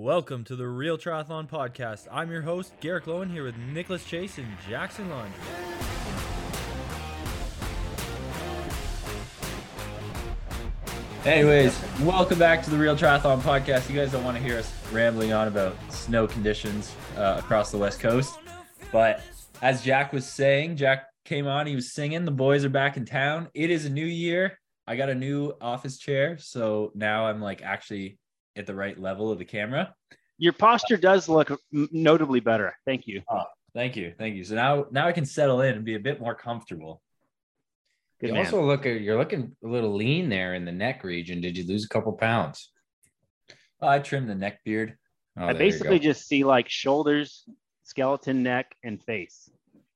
Welcome to the Real Triathlon Podcast. I'm your host, Garrick Loewen, here with Nicholas Chase and Jackson Lund. Anyways, welcome back to the Real Triathlon Podcast. You guys don't want to hear us rambling on about snow conditions uh, across the West Coast. But as Jack was saying, Jack came on, he was singing. The boys are back in town. It is a new year. I got a new office chair. So now I'm like actually at the right level of the camera. Your posture does look notably better. Thank you. Oh, thank you. Thank you. So now now I can settle in and be a bit more comfortable. Good you man. also look at you're looking a little lean there in the neck region. Did you lose a couple pounds? Oh, I trimmed the neck beard. Oh, I basically just see like shoulders, skeleton, neck, and face.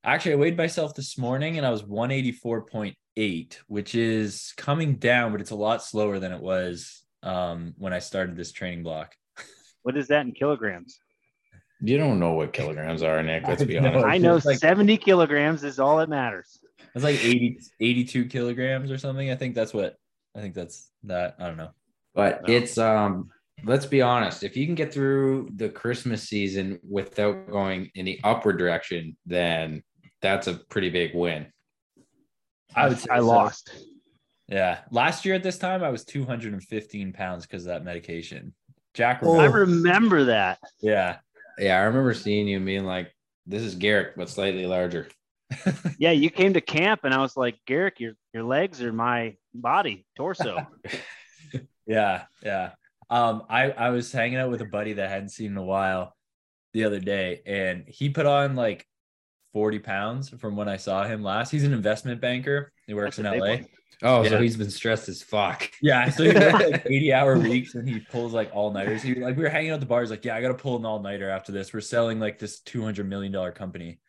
Actually, I weighed myself this morning and I was 184.8, which is coming down, but it's a lot slower than it was um, when I started this training block. What is that in kilograms? you don't know what kilograms are, Nick. Let's be honest. I know like- 70 kilograms is all that matters. It's like 80, 82 kilograms or something. I think that's what I think that's that. I don't know. But No. it's um let's be honest, if you can get through the Christmas season without going in the upward direction, then that's a pretty big win. I would say I so. lost. Yeah. Last year at this time, I was 215 pounds because of that medication. Jack, I remember- remember that. yeah. Yeah, I remember seeing you and being like, this is Garrick, but slightly larger. Yeah, you came to camp and I was like, Garrick, your your legs are my body, torso. Yeah, yeah. Um, I I was hanging out with a buddy that I hadn't seen in a while the other day, and he put on like 40 pounds from when I saw him last. He's an investment banker. He works That's in LA. one. Oh, so he's been stressed as fuck. Yeah, so he works like 80 hour weeks and he pulls like all nighters. He like we were hanging out at the bar. He's like, Yeah, I gotta pull an all nighter after this. We're selling like this 200 million dollar company.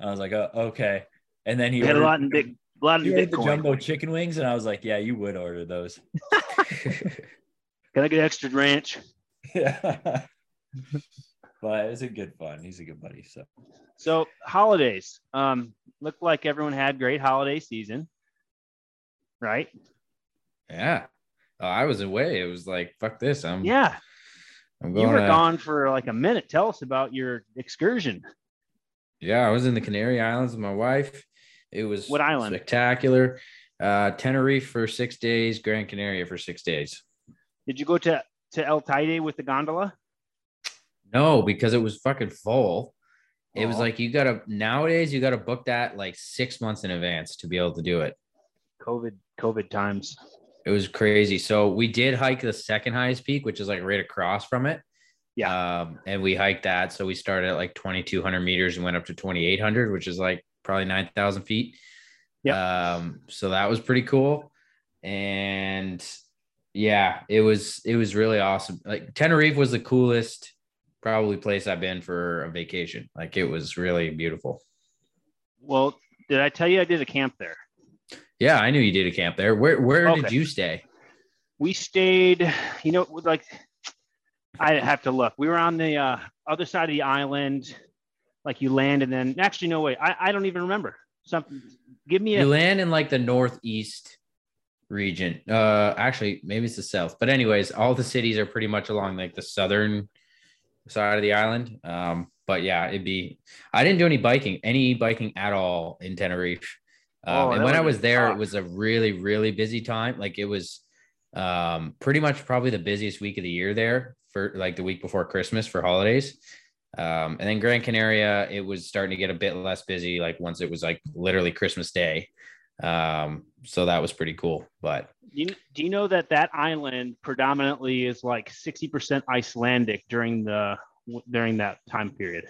I was like, Oh, okay. And then he You had a lot in big, a lot in he the jumbo chicken wings, and I was like, Yeah, you would order those. Can I get extra ranch? Yeah. But it's a good fun. He's a good buddy. So So holidays. Um, looked like everyone had great holiday season. Right? yeah. Oh, I was away. It was like, fuck this. I'm Yeah. I'm going. You were to- gone for like a minute. Tell us about your excursion. Yeah, I was in the Canary Islands with my wife. It was What island? Spectacular. Uh, Tenerife for six days, Gran Canaria for six days. Did you go to to El Teide with the gondola? No, because it was fucking full. It was like you gotta nowadays you gotta book that like six months in advance to be able to do it. COVID COVID times. It was crazy. So we did hike the second highest peak, which is like right across from it. Yeah. Um, and we hiked that. So we started at like 2,200 meters and went up to 2,800, which is like probably 9,000 feet. Um, so that was pretty cool. And yeah, it was, it was really awesome. Like Tenerife was the coolest probably place I've been for a vacation. Like it was really beautiful. Well, did I tell you I did a camp there? Yeah, I knew you did a camp there. Where, where did you stay? We stayed, you know, like I have to look. We were on the uh, other side of the island. Like you land and then actually no way. I, I don't even remember. Something give me You land in like the northeast region. Uh actually maybe it's the south. But anyways, all the cities are pretty much along like the southern side of the island. Um but yeah, it'd be I didn't do any biking, any biking at all in Tenerife. Um, Oh, and when I was there, tough. it was a really, really busy time. Like it was um pretty much probably the busiest week of the year there for like the week before Christmas for holidays. Um, and then Gran Canaria, it was starting to get a bit less busy, like once it was like literally Christmas Day. Um, so that was pretty cool. But do you, do you know that that island predominantly is like 60% Icelandic during the during that time period?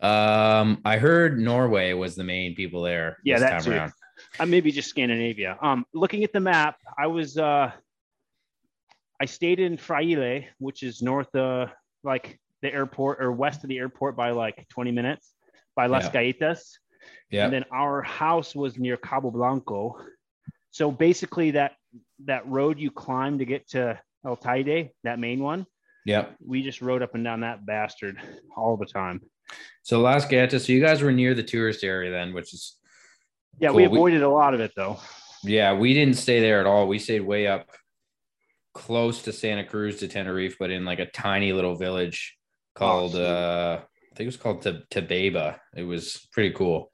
um, I heard Norway was the main people there. Yeah, this that time too. around. Uh, maybe just Scandinavia. Um, looking at the map, I was uh, I stayed in Fraile, which is north of like the airport or west of the airport by like 20 minutes by Las Yeah. Galletas. Yeah. And then our house was near Cabo Blanco. So basically that that road you climb to get to El Teide, that main one, Yeah. we just rode up and down that bastard all the time. So Las Galletas, so you guys were near the tourist area then, which is Yeah, we Cool. We- avoided a lot of it though. yeah, we didn't stay there at all. We stayed way up close to Santa Cruz to Tenerife, but in like a tiny little village called Oh, uh I think it was called T- Tabeba. It was pretty cool.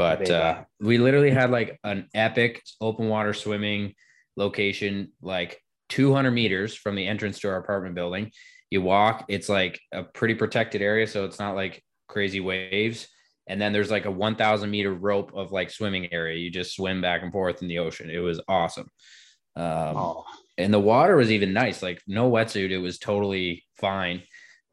But uh we literally had like an epic open water swimming location like 200 meters from the entrance to our apartment building. You walk, it's like a pretty protected area so it's not like crazy waves. And then there's like a 1000 meter rope of like swimming area. You just swim back and forth in the ocean. It was awesome. Um, oh, and the water was even nice like no wetsuit it was totally fine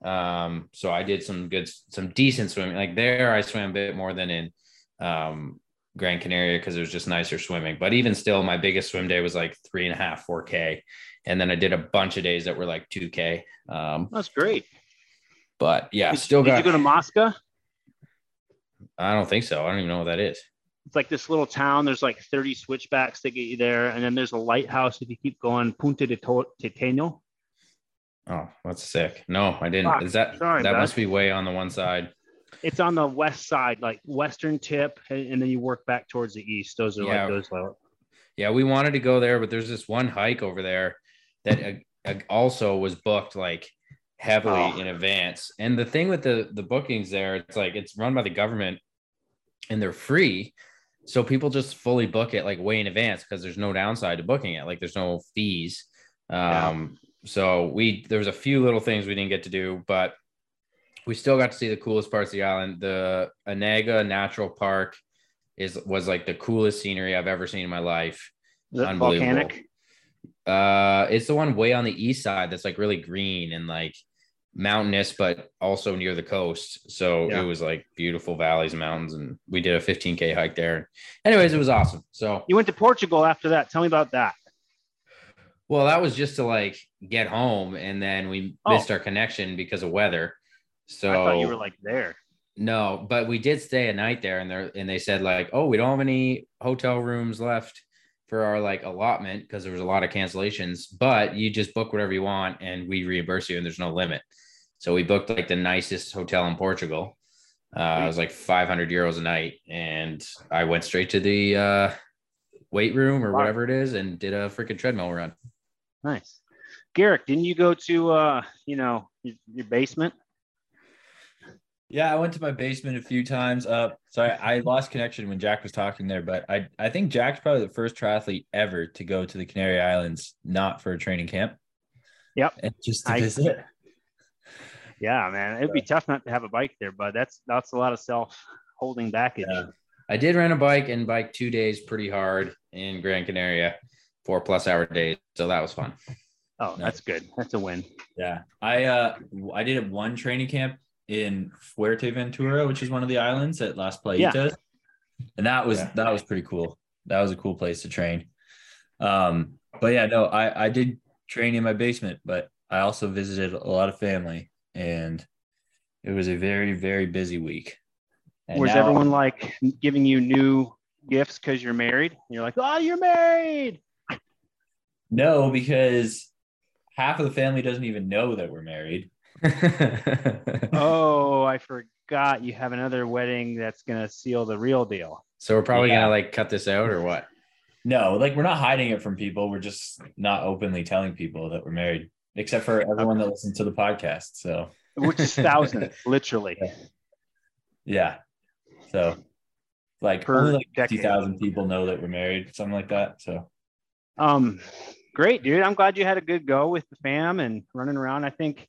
um so i did some good some decent swimming like there i swam a bit more than in um gran canaria because it was just nicer swimming but even still my biggest swim day was like three and a half four k and then i did a bunch of days that were like 2k um that's great. but yeah Did, still did got you go to Masca? i don't think so i don't even know what that is It's like this little town. There's like 30 switchbacks that get you there, and then there's a lighthouse if you keep going. Punta de To- Teteno. oh that's sick no i didn't Fuck, is that sorry, that bud. must be way on the one side It's on the west side, like western tip, and, then you work back towards the east. Those are Yeah. like those. Like, Yeah, we wanted to go there, but there's this one hike over there that uh, uh, also was booked like heavily Oh. in advance. And the thing with the the bookings there, it's like it's run by the government and they're free. So people just fully book it like way in advance because there's no downside to booking it. Like there's no fees. Um, so we there was a few little things we didn't get to do, but we still got to see the coolest parts of the island. The Anaga Natural Park is was like the coolest scenery I've ever seen in my life. is it Unbelievable. volcanic. Uh, it's the one way on the east side that's like really green and like mountainous, but also near the coast. So Yeah. it was like beautiful valleys and mountains, and we did a 15k hike there. Anyways, it was awesome. So You went to Portugal after that. Tell me about that. well, that was just to like get home, and then we Oh. missed our connection because of weather. So I thought you were like there. No, but we did stay a night there, and they and they said like, oh, we don't have any hotel rooms left for our like allotment because there was a lot of cancellations. But you just book whatever you want, and we reimburse you, and there's no limit. So we booked like the nicest hotel in Portugal. Uh, it was like 500 euros a night, and I went straight to the uh, weight room or whatever it is, and did a freaking treadmill run. Nice. Garrick, didn't you go to uh, you know, your, your basement? Yeah, I went to my basement a few times. Uh, sorry, I lost connection when Jack was talking there, but I I think Jack's probably the first triathlete ever to go to the Canary Islands, not for a training camp. Yep. and just to I- visit. Yeah, man. It'd be tough not to have a bike there, but that's that's a lot of self holding back. Yeah. I did rent a bike and bike two days pretty hard in Gran Canaria, four plus hour days. So that was fun. Oh, that's good. That's a win. Yeah, I uh I did one training camp in Fuerteventura, which is one of the islands at Las Playitas, and that was Yeah. that was pretty cool. That was a cool place to train. Um, but yeah, no, I I did train in my basement, but I also visited a lot of family, and it was a very very busy week. And Was now- everyone like giving you new gifts because you're married? You're like, oh, you're married. No, because half of the family doesn't even know that we're married. Oh, I forgot you have another wedding that's gonna seal the real deal. so we're probably Yeah. gonna like cut this out or what? No, like we're not hiding it from people. We're just not openly telling people that we're married, except for everyone that listens to the podcast. So Which is thousands, literally. yeah, so like Per only like fifty thousand people know that we're married, something like that. So Um, great, dude. I'm glad you had a good go with the fam and running around. I think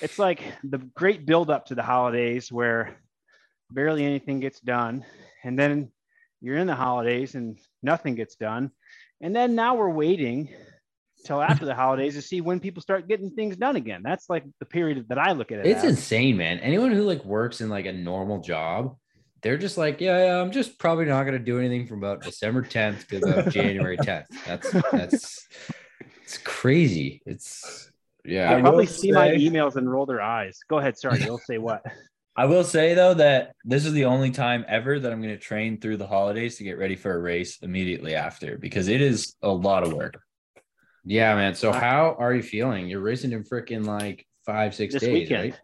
it's like the great build up to the holidays where barely anything gets done, and then you're in the holidays and nothing gets done, and then now we're waiting till after the holidays to see when people start getting things done again. That's like the period that I look at it. It's as. insane, man. Anyone who like works in like a normal job, they're just like, yeah, yeah, I'm just probably not gonna do anything from about December 10th to about January 10th. That's that's it's crazy. It's They yeah. I probably will see my emails and roll their eyes. Go ahead. Sorry, you'll say what? I will say though that this is the only time ever that I'm going to train through the holidays to get ready for a race immediately after because it is a lot of work. Yeah, man. So how are you feeling? You're racing in freaking like five, six This days, weekend. right?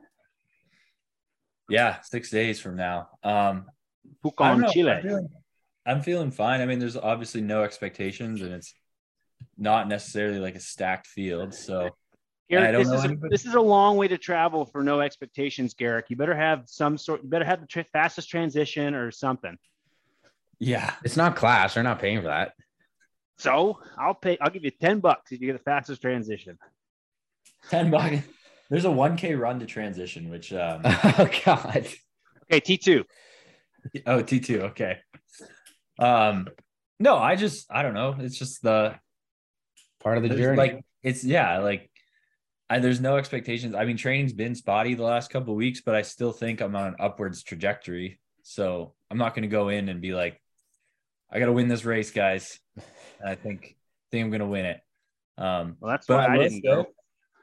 Yeah, six days from now. Um, Pucón, know. Chile. I'm feeling, I'm feeling fine. I mean, there's obviously no expectations, and it's not necessarily like a stacked field. So Garrick, this is, a, this is a long way to travel for no expectations, Garrick. You better have some sort. You better have the tra- fastest transition or something. Yeah, it's not class. They're not paying for that. So I'll pay. I'll give you ten bucks if you get the fastest transition. Ten bucks. There's a 1K run to transition, which um oh god. Okay, T2. Oh, T2. Okay. Um no, I just I don't know. It's just the part of the journey. Like it's yeah, like I, there's no expectations. I mean, training's been spotty the last couple weeks, but I still think I'm on an upwards trajectory. So I'm not going to go in and be like, I got to win this race, guys. And I think think I'm going to win it. Um, well, that's why I, I didn't go.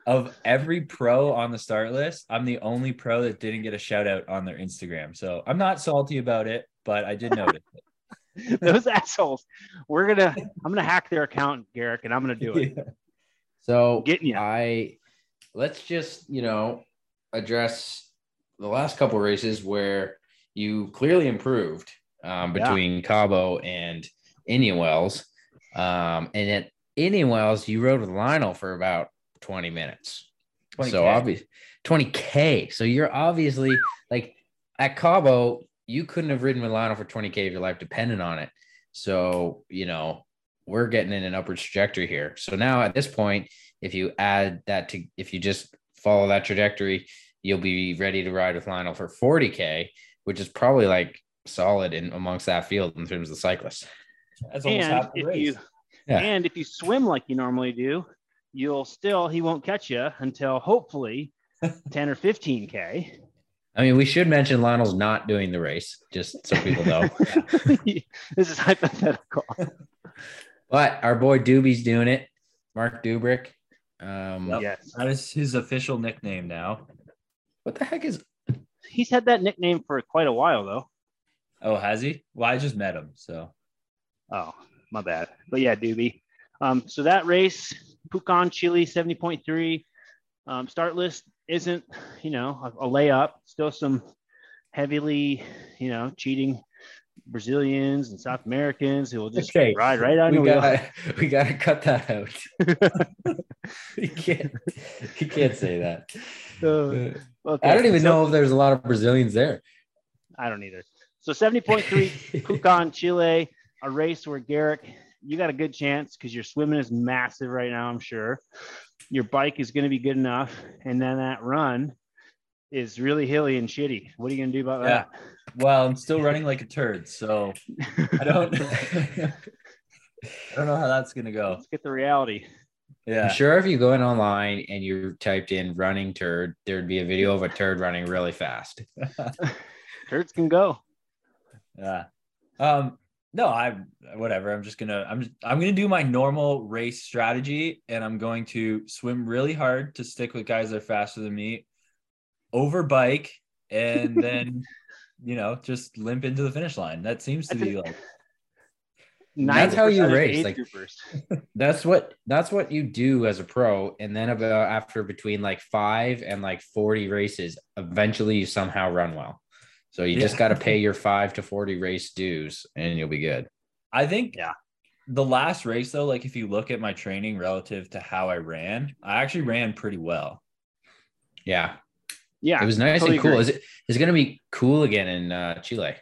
Of every pro on the start list, I'm the only pro that didn't get a shout out on their Instagram. So I'm not salty about it, but I did notice it. Those assholes. We're gonna. I'm gonna hack their account, Garrick, and I'm gonna do it. Yeah. So getting you. I let's just you know address the last couple races where you clearly improved um, between yeah. Cabo and Indian Wells. Um, and at Indian Wells, you rode with Lionel for about 20 minutes. 20K. So obviously 20K. So you're obviously like at Cabo, you couldn't have ridden with Lionel for 20K if your life depended on it. So, you know, we're getting in an upward trajectory here. So now at this point, if you add that to, if you just follow that trajectory, you'll be ready to ride with Lionel for 40K, which is probably like solid in amongst that field in terms of the cyclists. That's almost and half the race. You, yeah. And if you swim like you normally do, you'll still, he won't catch you until hopefully 10 or 15K. I mean, we should mention Lionel's not doing the race, just so people know. this is hypothetical. But our boy Doobie's doing it. Mark Dubrick. Um, yep. Yes, that is his official nickname now. What the heck is? He's had that nickname for quite a while, though. Oh, has he? Well, I just met him, so. Oh, my bad. But yeah, Doobie. Um, so that race, Pucón, Chile, 70.3. Um, start list isn't, you know, a, a layup. Still some heavily, you know, cheating Brazilians and South Americans who will just okay. ride right on we got we got to cut that out. you can't you can't say that. Uh, okay. I don't even so, know if there's a lot of Brazilians there. I don't either. So 70.3 Pucón, Chile, a race where Garrick, you got a good chance because your swimming is massive right now, I'm sure. Your bike is going to be good enough. And then that run is really hilly and shitty. What are you going to do about yeah. that? Well, I'm still running like a turd, so I don't I don't know how that's gonna go. Let's get the reality. Yeah. I'm sure if you go in online and you typed in running turd, there'd be a video of a turd running really fast. Turds can go. Yeah. Um, no, I whatever. I'm just gonna I'm just, I'm gonna do my normal race strategy and I'm going to swim really hard to stick with guys that are faster than me, over bike, and then you know, just limp into the finish line. That seems to be like that's how you race. Like that's what that's what you do as a pro. And then about after between like five and like 40 races, eventually you somehow run well. So you yeah. just got to pay your five to 40 race dues and you'll be good. I think yeah. The last race though, like if you look at my training relative to how I ran, I actually ran pretty well. Yeah. Yeah, it was nice totally and cool. Agree. Is it is it going to be cool again in uh, Chile?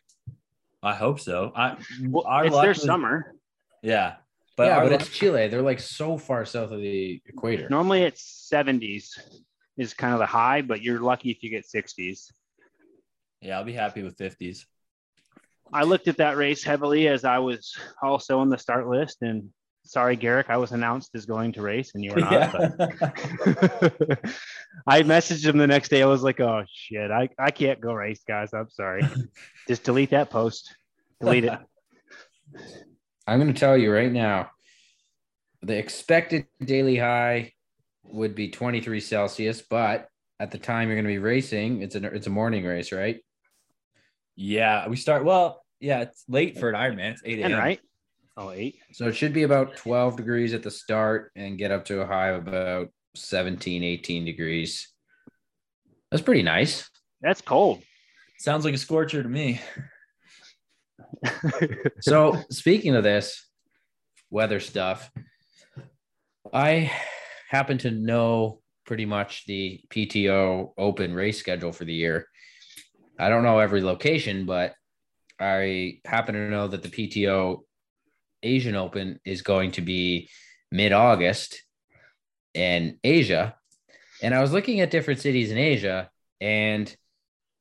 I hope so. I well, our it's their was, summer. Yeah, but yeah, but luck, it's Chile. They're like so far south of the equator. Normally, it's seventies is kind of the high, but you're lucky if you get sixties. Yeah, I'll be happy with fifties. I looked at that race heavily as I was also on the start list, and sorry, Garrick, I was announced as going to race and you were not. Yeah. I messaged him the next day. I was like, oh shit, I, I can't go race, guys. I'm sorry. Just delete that post. Delete it. I'm going to tell you right now the expected daily high would be 23 Celsius, but at the time you're going to be racing, it's a it's a morning race, right? Yeah, we start well. Yeah, it's late for an Ironman. It's 8 a.m. Right. Oh, eight. So it should be about 12 degrees at the start and get up to a high of about 17, 18 degrees. That's pretty nice. That's cold. Sounds like a scorcher to me. so speaking of this weather stuff, I happen to know pretty much the PTO open race schedule for the year. I don't know every location, but I happen to know that the PTO Asian Open is going to be mid August in Asia. And I was looking at different cities in Asia, and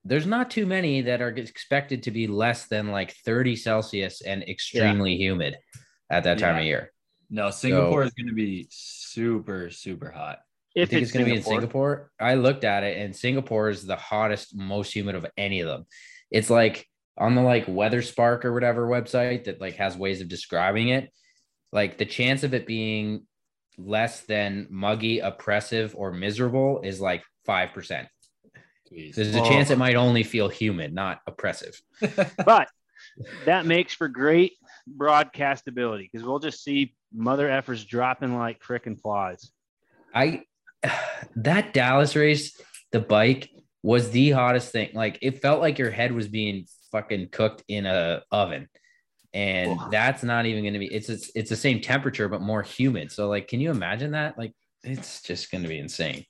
there's not too many that are expected to be less than like 30 Celsius and extremely yeah. humid at that time yeah. of year. No, Singapore so, is going to be super, super hot. If think it's, it's going to be in Singapore. I looked at it, and Singapore is the hottest, most humid of any of them. It's like on the like Weather Spark or whatever website that like has ways of describing it. Like the chance of it being less than muggy, oppressive, or miserable is like five percent. There's a oh. chance it might only feel humid, not oppressive. but that makes for great broadcastability because we'll just see mother effers dropping like frickin' flies. I that Dallas race, the bike was the hottest thing. Like it felt like your head was being fucking cooked in a oven. And that's not even going to be it's, it's it's the same temperature but more humid. So like can you imagine that? Like it's just going to be insane.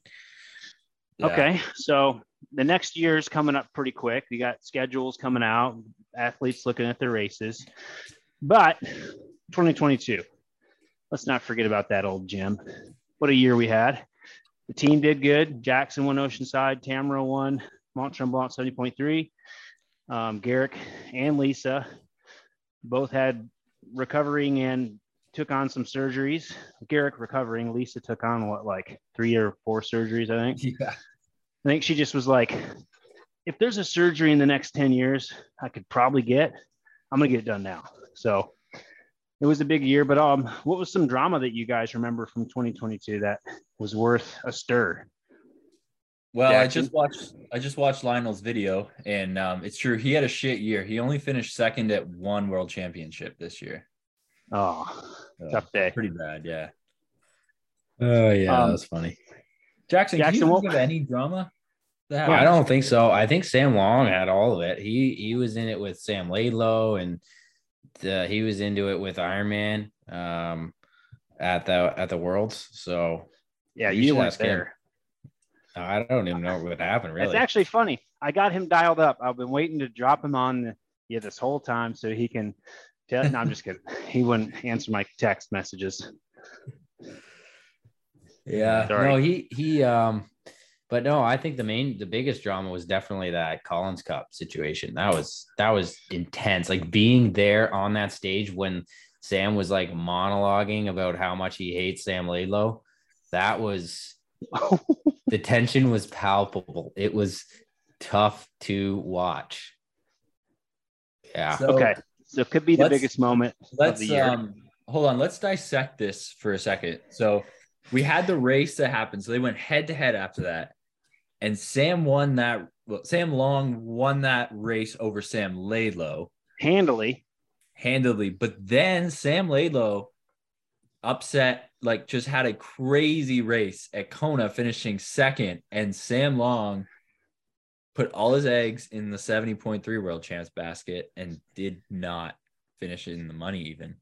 Yeah. Okay. So the next year is coming up pretty quick. we got schedules coming out, athletes looking at their races. But 2022, let's not forget about that old gym. What a year we had. The team did good. Jackson won Oceanside, Tamara won Mont Tremblant 70.3. Um, Garrick and Lisa both had recovering and took on some surgeries. Garrick recovering, Lisa took on what, like three or four surgeries, I think. Yeah. I think she just was like, if there's a surgery in the next 10 years I could probably get, I'm going to get it done now. So it was a big year, but um, what was some drama that you guys remember from 2022 that was worth a stir? Well, Jackson? I just watched I just watched Lionel's video, and um, it's true he had a shit year. He only finished second at one world championship this year. Oh, tough day. Pretty bad, yeah. Oh yeah, um, that's funny. Jackson, Jackson, can you think of any drama? I don't think so. I think Sam Long had all of it. He he was in it with Sam Laidlow, and the, he was into it with Iron Man um, at the at the Worlds. So yeah, you, you weren't there. Him. I don't even know what happened. Really, it's actually funny. I got him dialed up. I've been waiting to drop him on the, yeah this whole time so he can. Tell, no, I'm just kidding. He wouldn't answer my text messages. Yeah. Sorry. No, he he um but no, I think the main the biggest drama was definitely that Collins Cup situation. That was that was intense. Like being there on that stage when Sam was like monologuing about how much he hates Sam Laidlow. That was the tension was palpable. It was tough to watch. Yeah. So, okay. So it could be the biggest moment let's, of the year. Um, hold on. Let's dissect this for a second. So we had the race that happened. So they went head to head after that. And Sam won that. Well, Sam Long won that race over Sam Laidlow handily. Handily. But then Sam Laidlow upset, like just had a crazy race at Kona, finishing second. And Sam Long put all his eggs in the 70.3 world champs basket and did not finish in the money even.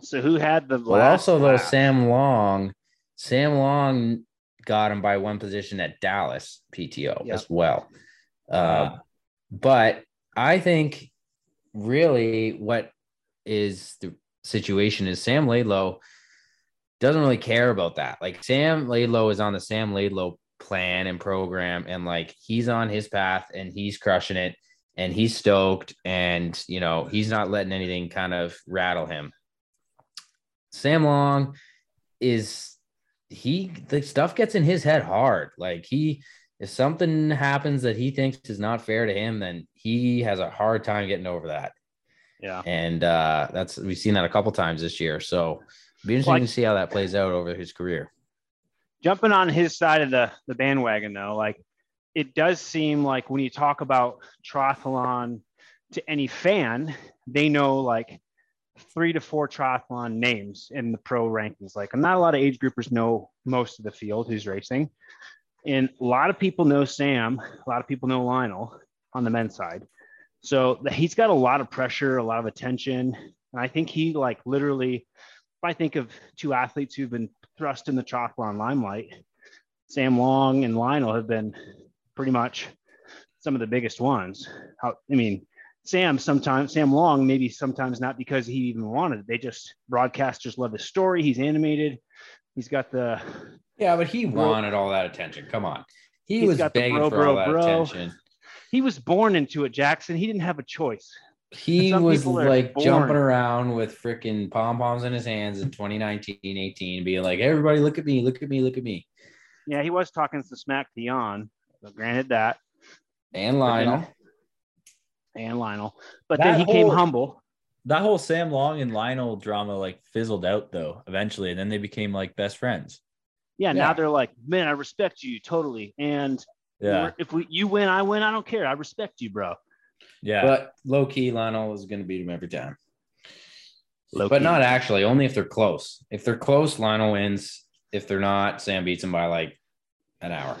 So who had the well, also though Sam Long Sam Long got him by one position at Dallas PTO yep. as well. Uh, but I think really what is the situation is Sam Laidlow doesn't really care about that. Like Sam Laidlow is on the Sam Laidlow plan and program, and like he's on his path and he's crushing it and he's stoked and you know he's not letting anything kind of rattle him. Sam Long is he the stuff gets in his head hard. Like he if something happens that he thinks is not fair to him, then he has a hard time getting over that. Yeah. And uh that's we've seen that a couple times this year. So be interesting like, to see how that plays out over his career. Jumping on his side of the the bandwagon though, like it does seem like when you talk about triathlon to any fan, they know like three to four triathlon names in the pro rankings. Like, not a lot of age groupers know most of the field who's racing. And a lot of people know Sam, a lot of people know Lionel on the men's side. So he's got a lot of pressure, a lot of attention. And I think he, like, literally, if I think of two athletes who've been thrust in the triathlon limelight. Sam Long and Lionel have been pretty much some of the biggest ones. How, I mean, Sam sometimes Sam Long maybe sometimes not because he even wanted it. They just broadcasters love his story. He's animated. He's got the yeah, but he bro, wanted all that attention. Come on, he was begging bro, for bro, all that attention. He was born into it, Jackson. He didn't have a choice. He was like jumping around with freaking pom poms in his hands in 2019, 18, being like, "Everybody, look at me! Look at me! Look at me!" Yeah, he was talking some smack to Jan. Granted that, and Lionel and Lionel. But that then he whole, came humble. That whole Sam Long and Lionel drama like fizzled out though eventually, and then they became like best friends. Yeah, yeah. now they're like, man, I respect you totally. And yeah, if we you win, I win. I don't care. I respect you, bro. Yeah, but low key, Lionel is going to beat him every time. Low but key. not actually. Only if they're close. If they're close, Lionel wins. If they're not, Sam beats him by like an hour.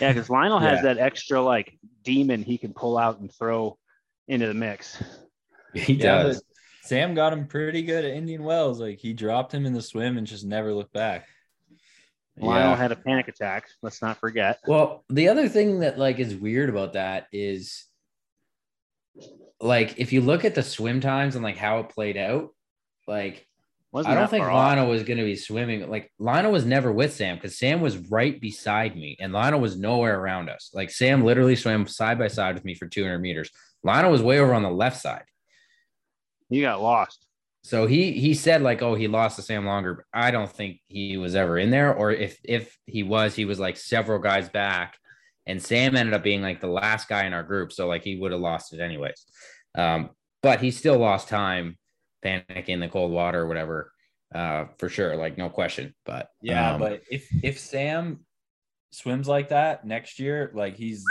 Yeah, because Lionel has that extra like demon he can pull out and throw into the mix. He yeah, does. Sam got him pretty good at Indian Wells. Like he dropped him in the swim and just never looked back. Lionel yeah. had a panic attack. Let's not forget. Well, the other thing that like is weird about that is like if you look at the swim times and like how it played out, like Wasn't I don't think Lionel was going to be swimming. Like Lionel was never with Sam because Sam was right beside me and Lionel was nowhere around us. Like Sam literally swam side by side with me for 200 meters. Lionel was way over on the left side. He got lost. So he he said like, oh, he lost to Sam Longer. But I don't think he was ever in there, or if if he was, he was like several guys back, and Sam ended up being like the last guy in our group. So like he would have lost it anyways. Um, but he still lost time, panicking in the cold water or whatever, uh, for sure, like no question. But yeah, um, but if if Sam swims like that next year, like he's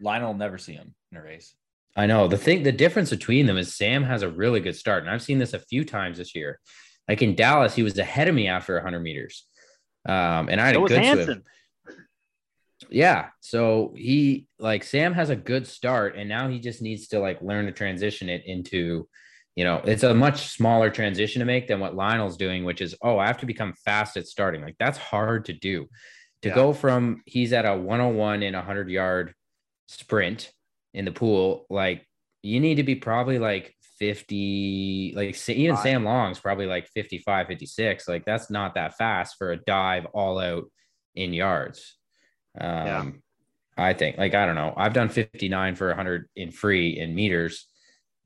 Lionel will never see him in a race. I know the thing, the difference between them is Sam has a really good start, and I've seen this a few times this year. Like in Dallas, he was ahead of me after 100 meters, um, and I had so a good Hansen. swim. Yeah, so he like Sam has a good start, and now he just needs to like learn to transition it into, you know, it's a much smaller transition to make than what Lionel's doing, which is oh, I have to become fast at starting. Like that's hard to do. To yeah. go from he's at a 101 in a 100 yard sprint in the pool, like you need to be probably like 50, like even Five. Sam Long's probably like 55, 56. Like that's not that fast for a dive all out in yards. Um, yeah. I think, like, I don't know. I've done 59 for 100 in free in meters,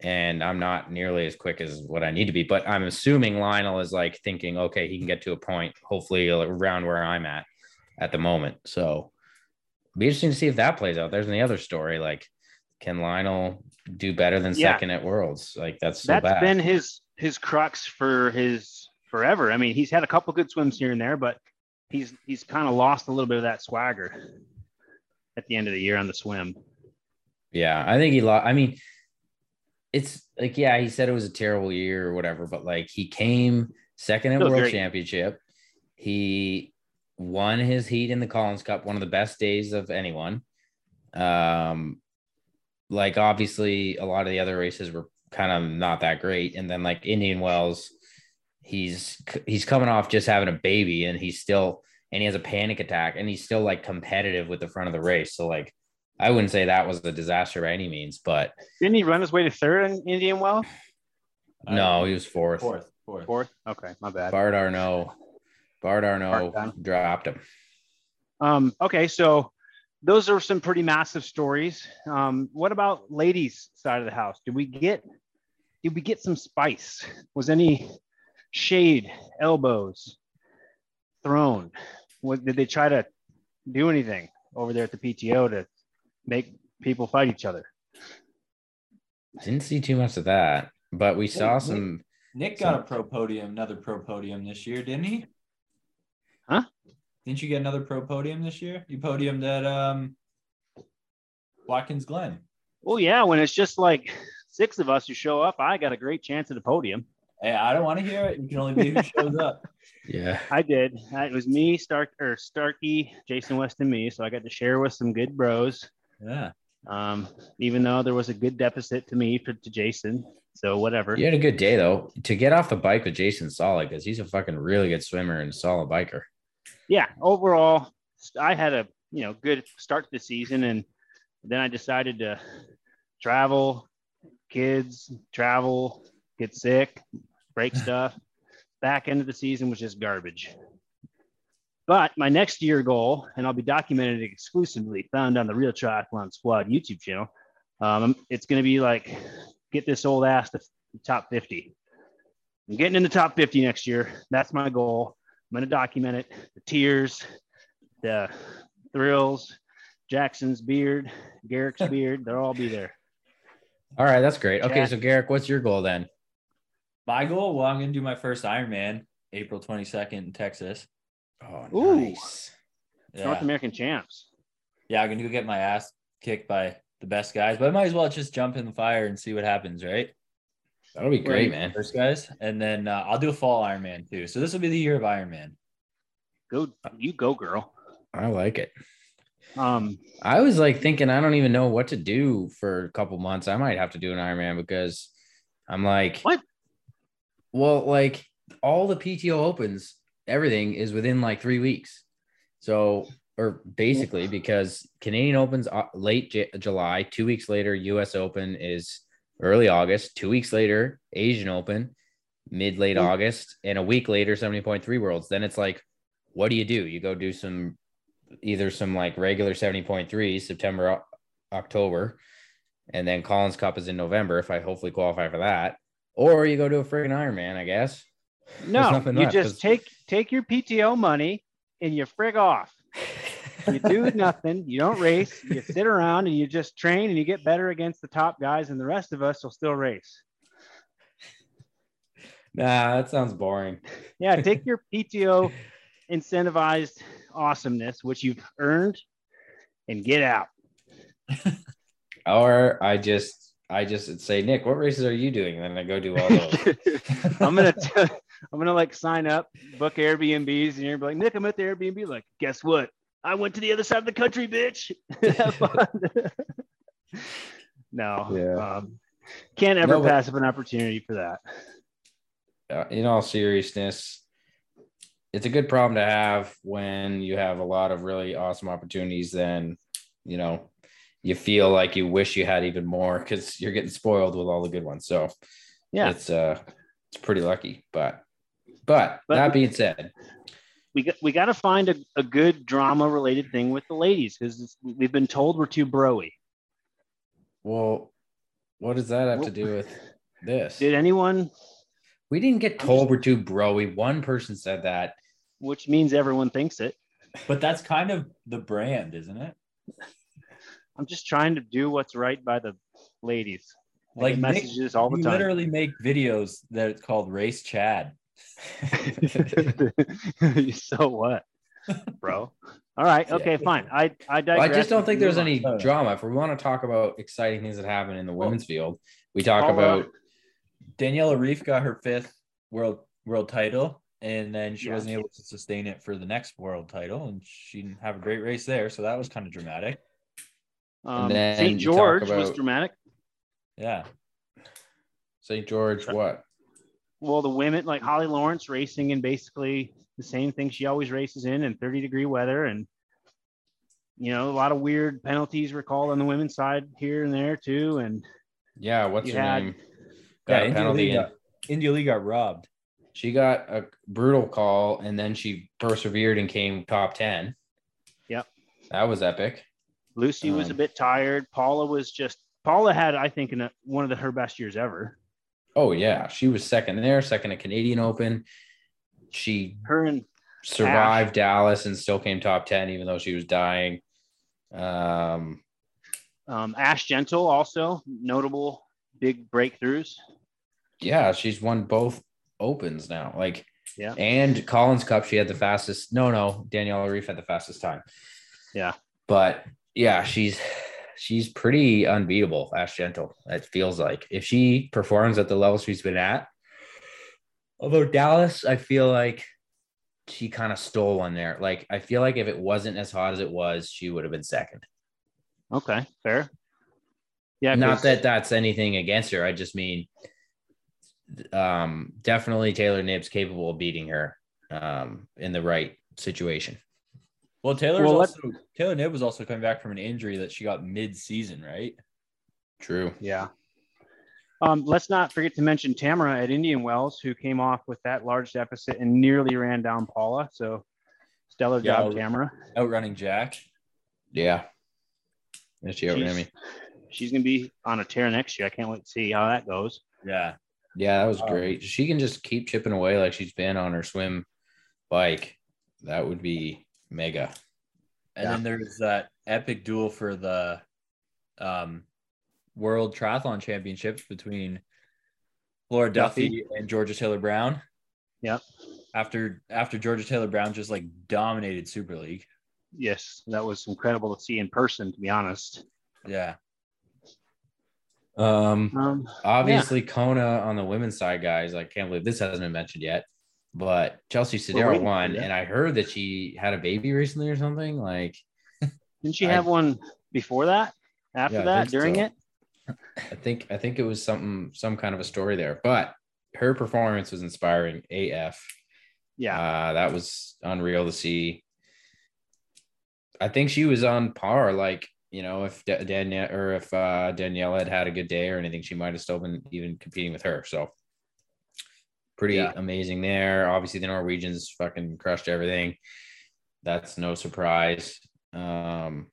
and I'm not nearly as quick as what I need to be. But I'm assuming Lionel is like thinking, okay, he can get to a point, hopefully around where I'm at at the moment. So be interesting to see if that plays out. There's the other story. Like, can Lionel do better than yeah. second at Worlds? Like that's so that's bad. been his his crux for his forever. I mean, he's had a couple good swims here and there, but he's he's kind of lost a little bit of that swagger at the end of the year on the swim. Yeah, I think he lost. I mean, it's like yeah, he said it was a terrible year or whatever, but like he came second at World great. Championship. He won his heat in the Collins Cup, one of the best days of anyone. Um, like obviously a lot of the other races were kind of not that great and then like indian wells he's he's coming off just having a baby and he's still and he has a panic attack and he's still like competitive with the front of the race so like i wouldn't say that was a disaster by any means but didn't he run his way to third in indian well no he was fourth fourth fourth, fourth? okay my bad bart aernouts bart aernouts dropped him um okay so those are some pretty massive stories. Um, what about ladies' side of the house? Did we get did we get some spice? Was any shade, elbows thrown? What, did they try to do anything over there at the PTO to make people fight each other? Didn't see too much of that, but we saw some. Nick got some... a pro podium, another pro podium this year, didn't he? Huh? Didn't you get another pro podium this year? You podiumed at um, Watkins Glen. Oh yeah, when it's just like six of us who show up, I got a great chance at a podium. Hey, I don't want to hear it. You can only be who shows up. Yeah, I did. It was me, Stark or Starkey, Jason West, and me. So I got to share with some good bros. Yeah. Um, even though there was a good deficit to me to, to Jason. So whatever. You had a good day though. To get off the bike with Jason solid because he's a fucking really good swimmer and solid biker. Yeah, overall, I had a you know good start to the season, and then I decided to travel, kids, travel, get sick, break stuff. Back end of the season was just garbage. But my next year goal, and I'll be documented exclusively, found on the Real Triathlon Squad YouTube channel. Um, it's going to be like get this old ass to top 50. I'm getting in the top 50 next year. That's my goal. I'm going to document it. The tears, the thrills, Jackson's beard, Garrick's beard, they'll all be there. All right, that's great. Okay, so Garrick, what's your goal then? My goal, well, I'm going to do my first Ironman April 22nd in Texas. Oh, nice. Yeah. North American champs. Yeah, I'm going to go get my ass kicked by the best guys, but I might as well just jump in the fire and see what happens, right? That'll be great, man. First guys, and then uh, I'll do a fall Ironman too. So this will be the year of Ironman. Go, you go, girl. I like it. Um, I was like thinking I don't even know what to do for a couple months. I might have to do an Ironman because I'm like, what? Well, like all the PTO opens, everything is within like three weeks. So or basically because Canadian Open's uh, late J- July, two weeks later, US Open is early August, two weeks later, Asian Open, mid late mm-hmm. August, and a week later, 70.3 Worlds. Then it's like, what do you do? You go do some either some like regular 70.3 September, October, and then Collins Cup is in November if I hopefully qualify for that. Or you go to a friggin' Ironman, I guess. No, you left, just take take your PTO money and you frig off you do nothing. You don't race. You sit around and you just train and you get better against the top guys, and the rest of us will still race. Nah, that sounds boring. Yeah, take your PTO incentivized awesomeness, which you've earned, and get out. or I just I just say, Nick, what races are you doing? And then I go do all those. I'm gonna t- I'm gonna like sign up, book Airbnbs, and you're like, Nick, I'm at the Airbnb. Like, guess what? I went to the other side of the country, bitch. no, yeah. Um, can't ever no, pass up an opportunity for that. Uh, in all seriousness, it's a good problem to have when you have a lot of really awesome opportunities. Then, you know, you feel like you wish you had even more because you're getting spoiled with all the good ones. So, yeah, it's uh, it's pretty lucky. But, but, but that being said, we got we got to find a, a good drama related thing with the ladies because we've been told we're too broy. Well, what does that have to do with this? Did anyone? We didn't get told we're too broy. One person said that, which means everyone thinks it. But that's kind of the brand, isn't it? I'm just trying to do what's right by the ladies. like messages all the time. You literally make videos that it's called Race Chad. so what, bro? All right. Okay. Yeah. Fine. I I, well, I just don't think there's any drama. If we want to talk about exciting things that happen in the women's field, we talk about Daniela Ryf got her fifth world world title, and then she yeah. wasn't able to sustain it for the next world title, and she didn't have a great race there, so that was kind of dramatic. Um, St. George about, was dramatic. Yeah. St. George, what? well, the women like Holly Lawrence racing in basically the same thing she always races in in 30 degree weather. And, you know, a lot of weird penalties were called on the women's side here and there too. And yeah, what's her had, name? Got yeah, India Lee, got, India Lee got robbed. She got a brutal call and then she persevered and came top 10. Yep. That was epic. Lucy um, was a um, bit tired. Paula was just, Paula had, I think, in a, one of the, her best years ever. Oh yeah, she was second there, second at Canadian Open. She her and survived Ash. Dallas and still came top ten, even though she was dying. Um, um, Ash Gentle also notable big breakthroughs. Yeah, she's won both opens now. Like yeah, and Collins Cup, she had the fastest. No, no, Daniela Ryf had the fastest time. Yeah, but yeah, she's she's pretty unbeatable, Ash Gentle. It feels like if she performs at the level she's been at. Although Dallas, I feel like she kind of stole one there. Like I feel like if it wasn't as hot as it was, she would have been second. Okay, fair. Yeah, not that that's anything against her. I just mean, um, definitely Taylor Knibb's capable of beating her, um, in the right situation. Well, Taylor Well, also Taylor Knibb was also coming back from an injury that she got mid-season, right? True. Yeah. Um, let's not forget to mention Tamara at Indian Wells, who came off with that large deficit and nearly ran down Paula. So stellar Yeah, job, well- Tamara. Outrunning Jack. Yeah. Yeah, she outran She's, me. she's gonna be on a tear next year. I can't wait to see how that goes. Yeah. Yeah, that was Um, great. She can just keep chipping away like she's been on her swim bike. That would be mega. And Yeah. then there's that epic duel for the um, World Triathlon Championships between Flora Duffy, Duffy. and Georgia Taylor Brown. Yeah. After after Georgia Taylor Brown just like dominated Super League. Yes, that was incredible to see in person, to be honest. Yeah. Um, Um, obviously Kona on the women's side, guys. I can't believe this hasn't been mentioned yet. But Chelsea waiting for won, that. and I heard that she had a baby recently or something. Like, didn't she I- have one before that? After Yeah, that? During so. it? I think I think it was something, some kind of a story there. But her performance was inspiring. AF. Yeah. Uh, that was unreal to see. I think she was on par. Like, you know, if Danielle or if uh, Danielle had had a good day or anything, she might have still been even competing with her. So, pretty Yeah. amazing there. Obviously, the Norwegians fucking crushed everything. That's no surprise. Um,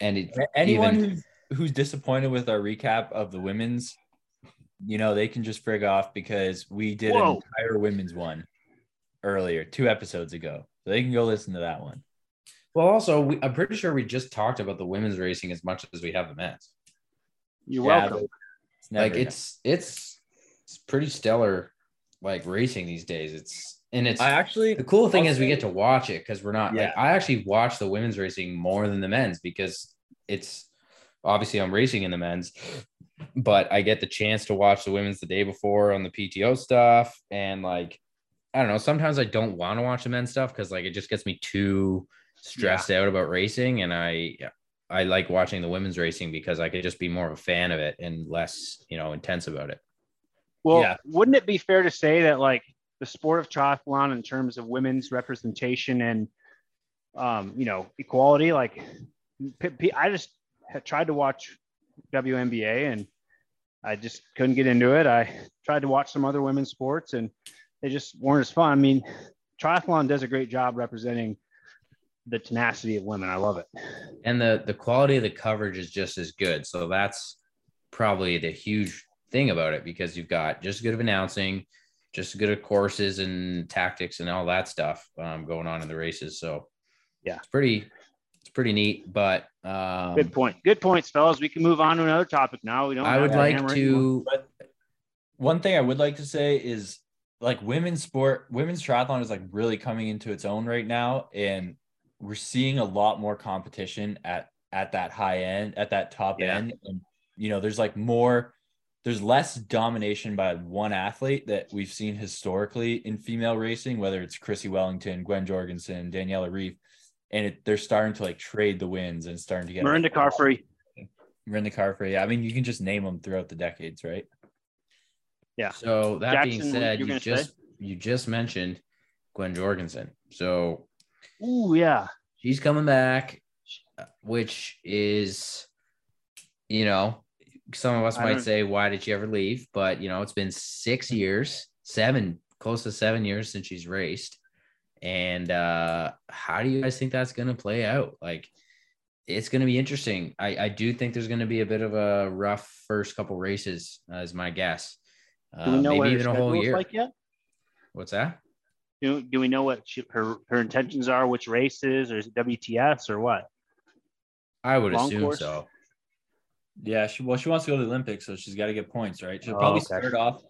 and it, Anyone even- who's who's disappointed with our recap of the women's, you know, they can just frig off because we did Whoa. an entire women's one earlier, two episodes ago. So they can go listen to that one. well, also, we, I'm pretty sure we just talked about the women's racing as much as we have the men's. You're Yeah, welcome. It's never like it's it's it's pretty stellar like racing these days it's and it's I actually the cool thing is we get to watch it because we're not like Yeah. i actually watch the women's racing more than the men's because it's obviously i'm racing in the men's but i get the chance to watch the women's the day before on the pto stuff and like i don't know sometimes i don't want to watch the men's stuff because like it just gets me too stressed out about racing and i i like watching the women's racing because i could just be more of a fan of it and less you know intense about it Well, Yeah. wouldn't it be fair to say that like the sport of triathlon in terms of women's representation and um, you know equality, like I just had tried to watch WNBA and I just couldn't get into it. I tried to watch some other women's sports and they just weren't as fun. I mean, triathlon does a great job representing the tenacity of women. I love it. and the the quality of the coverage is just as good so that's probably the huge thing about it because you've got just good of announcing just good of courses and tactics and all that stuff um, going on in the races so Yeah. it's pretty it's pretty neat but um, Good point. Good points, fellas. We can move on to another topic now. We don't. i have would like hammer anymore. to one thing I would like to say is like women's sport, women's triathlon is like really coming into its own right now, and we're seeing a lot more competition at at that high end, at that top Yeah. end, and you know, there's like more, there's less domination by one athlete that we've seen historically in female racing, whether it's Chrissie Wellington, Gwen Jorgensen, Daniela Ryf, and it, they're starting to like trade the wins and starting to get Mirinda Carfrae. Mirinda Carfrae. Yeah, I mean, you can just name them throughout the decades, right? Yeah. so that being said you just you just mentioned gwen jorgensen so oh yeah. she's coming back, uh, which is, you know, some of us I might say, why did she ever leave? But you know, it's been six years, seven, close to seven years since she's raced. And uh, how do you guys think that's going to play out? Like, it's going to be interesting. I, I do think there's going to be a bit of a rough first couple races, uh, is my guess. Uh, Do we know maybe even a whole year. like yet? What's that? Do, do we know what she, her her intentions are? Which races or is it WTS or what? I would Long assume course? so. Yeah, she well, she wants to go to the Olympics, so she's got to get points, right? She'll Oh, probably okay. start off.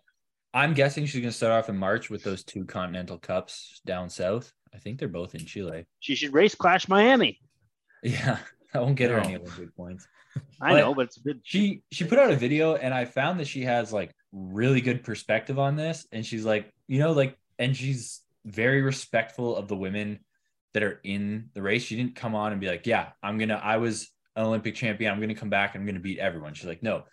I'm guessing she's gonna start off in March with those two Continental Cups down south. I think they're both in Chile. She should race Clash Miami. Yeah, that won't get her any Olympic points. I But know, but it's a good. She she put out a video, and I found that she has like really good perspective on this, and she's like, you know, like, and she's very respectful of the women that are in the race. She didn't come on and be like, yeah, I'm gonna. I was an Olympic champion. I'm going to come back. I'm going to beat everyone. She's like, no,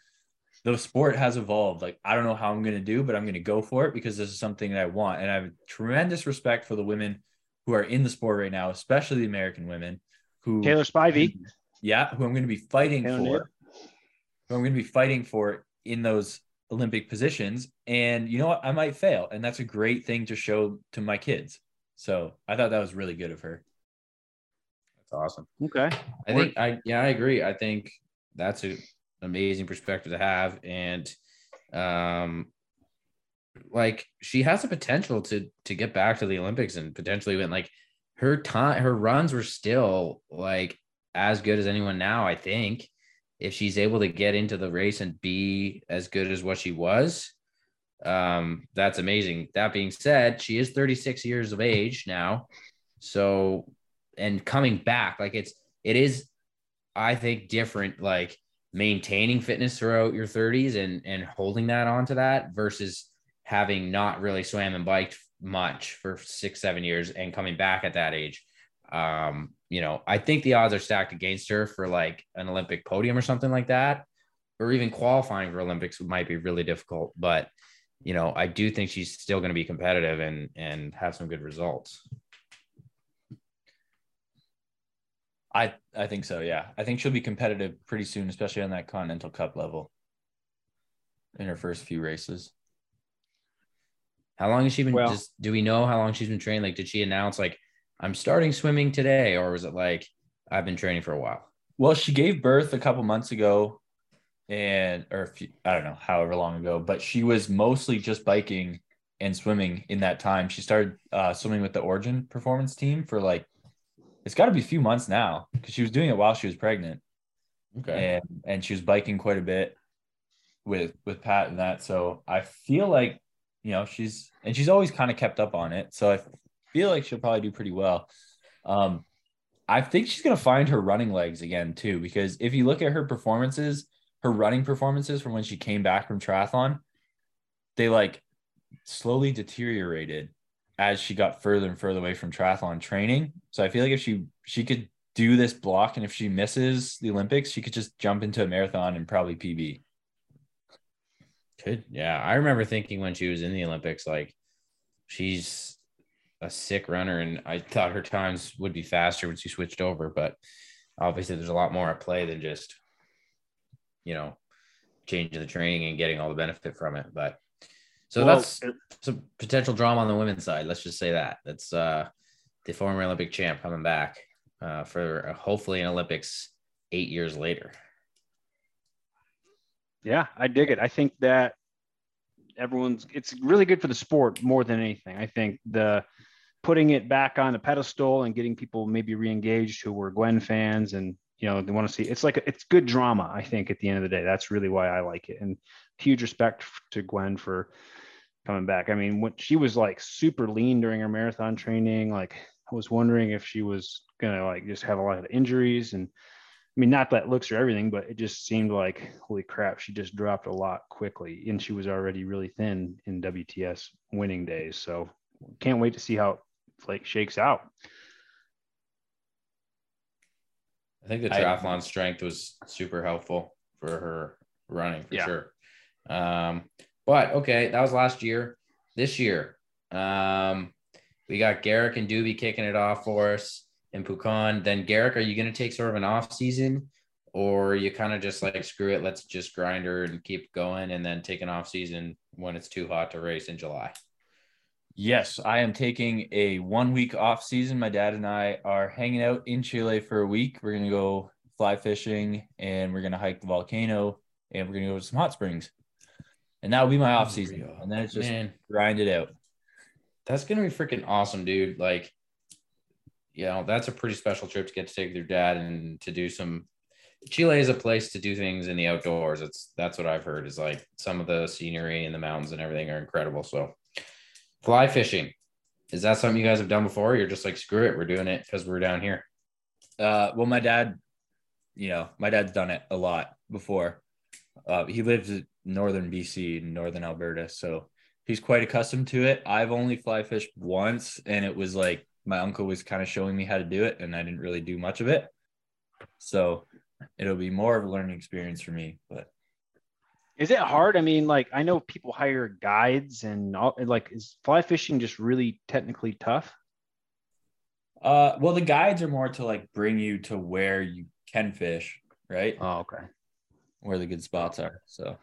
the sport has evolved. Like, I don't know how I'm going to do, but I'm going to go for it because this is something that I want. And I have tremendous respect for the women who are in the sport right now, especially the American women who Taylor Spivey. Yeah, who I'm going to be fighting Taylor for. Who I'm going to be fighting for in those Olympic positions. And you know what? I might fail. And that's a great thing to show to my kids. So I thought that was really good of her. That's awesome. Okay. I think I yeah, I agree. I think that's an amazing perspective to have. And um like she has the potential to to get back to the Olympics and potentially win like her time her runs were still like as good as anyone now, I think if she's able to get into the race and be as good as what she was, um, that's amazing. That being said, she is 36 years of age now. So, and coming back, like it's, it is, I think, different, like maintaining fitness throughout your 30s and, and holding that onto that versus having not really swam and biked much for six, seven years and coming back at that age. Um, you know, I think the odds are stacked against her for like an Olympic podium or something like that, or even qualifying for Olympics might be really difficult. But you know, I do think she's still going to be competitive and and have some good results. I I think so. Yeah, I think she'll be competitive pretty soon, especially on that Continental Cup level. In her first few races. How long has she been? Well, just, do we know how long she's been training? Like, did she announce like I'm starting swimming today, or was it like I've been training for a while? Well, she gave birth a couple months ago, and or few, I don't know, however long ago, but she was mostly just biking and swimming in that time. She started uh, swimming with the Origin Performance team for like it's got to be a few months now because she was doing it while she was pregnant. Okay, and and she was biking quite a bit with with Pat and that. So I feel like you know she's and she's always kind of kept up on it. So I feel like she'll probably do pretty well. Um, I think she's going to find her running legs again too, because if you look at her performances, her running performances from when she came back from triathlon, they like slowly deteriorated as she got further and further away from triathlon training. So I feel like if she she could do this block and if she misses the Olympics, she could just jump into a marathon and probably PB. Could yeah, I remember thinking when she was in the Olympics, like she's a sick runner, and I thought her times would be faster when she switched over. But obviously, there's a lot more at play than just you know changing the training and getting all the benefit from it. But so well, that's some potential drama on the women's side. Let's just say that that's uh, the former Olympic champ coming back uh, for uh, hopefully an Olympics eight years later. Yeah, I dig it. I think that everyone's it's really good for the sport more than anything. I think the putting it back on the pedestal and getting people maybe re-engaged who were Gwen fans and you know they want to see it's like it's good drama i think at the end of the day that's really why i like it and huge respect to gwen for coming back i mean when she was like super lean during her marathon training like i was wondering if she was gonna like just have a lot of injuries and i mean not that looks or everything but it just seemed like holy crap she just dropped a lot quickly and she was already really thin in wts winning days so can't wait to see how like shakes out. I think the triathlon I, strength was super helpful for her running for yeah. sure. Um, but okay, that was last year. This year, um, we got Garrick and Doobie kicking it off for us in Pucón. Then Garrick, are you going to take sort of an off season, or you kind of just like screw it, let's just grind her and keep going, and then take an off season when it's too hot to race in July? Yes, I am taking a one week off season. My dad and I are hanging out in Chile for a week. We're going to go fly fishing and we're going to hike the volcano and we're going to go to some hot springs. And that will be my off season. And then it's just Man. grind it out. That's going to be freaking awesome, dude. Like, you know, that's a pretty special trip to get to take with your dad and to do some. Chile is a place to do things in the outdoors. It's that's what I've heard is like some of the scenery and the mountains and everything are incredible. So Fly fishing. Is that something you guys have done before? You're just like, screw it, we're doing it because we're down here. Uh, well, my dad, you know, my dad's done it a lot before. Uh, he lives northern BC, northern Alberta, so he's quite accustomed to it. I've only fly fished once, and it was like my uncle was kind of showing me how to do it, and I didn't really do much of it. So it'll be more of a learning experience for me. But is it hard? I mean, like I know people hire guides and all, like is fly fishing just really technically tough? Uh, well, the guides are more to like bring you to where you can fish, right? Oh, okay. Where the good spots are. So,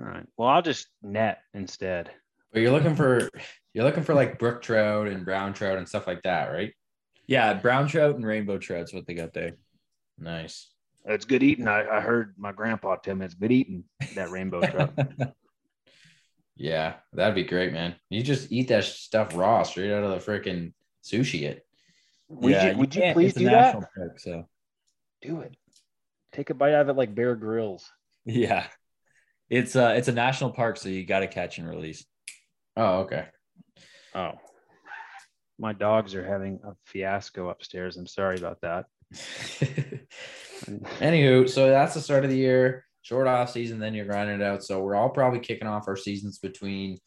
all right. Well, I'll just net instead. But you're looking for you're looking for like brook trout and brown trout and stuff like that, right? Yeah, brown trout and rainbow trout's what they got there. Nice. It's good eating. I, I heard my grandpa tell me it's good eating that rainbow trout. yeah, that'd be great, man. You just eat that stuff raw, straight out of the freaking sushi. It. Would yeah, you, would you can't- please do that? national Park, so Do it. Take a bite out of it like Bear Grylls. yeah, it's uh it's a national park, so you got to catch and release. Oh, okay. Oh. My dogs are having a fiasco upstairs. I'm sorry about that. Anywho, so that's the start of the year. Short off season, then you're grinding it out. So we're all probably kicking off our seasons between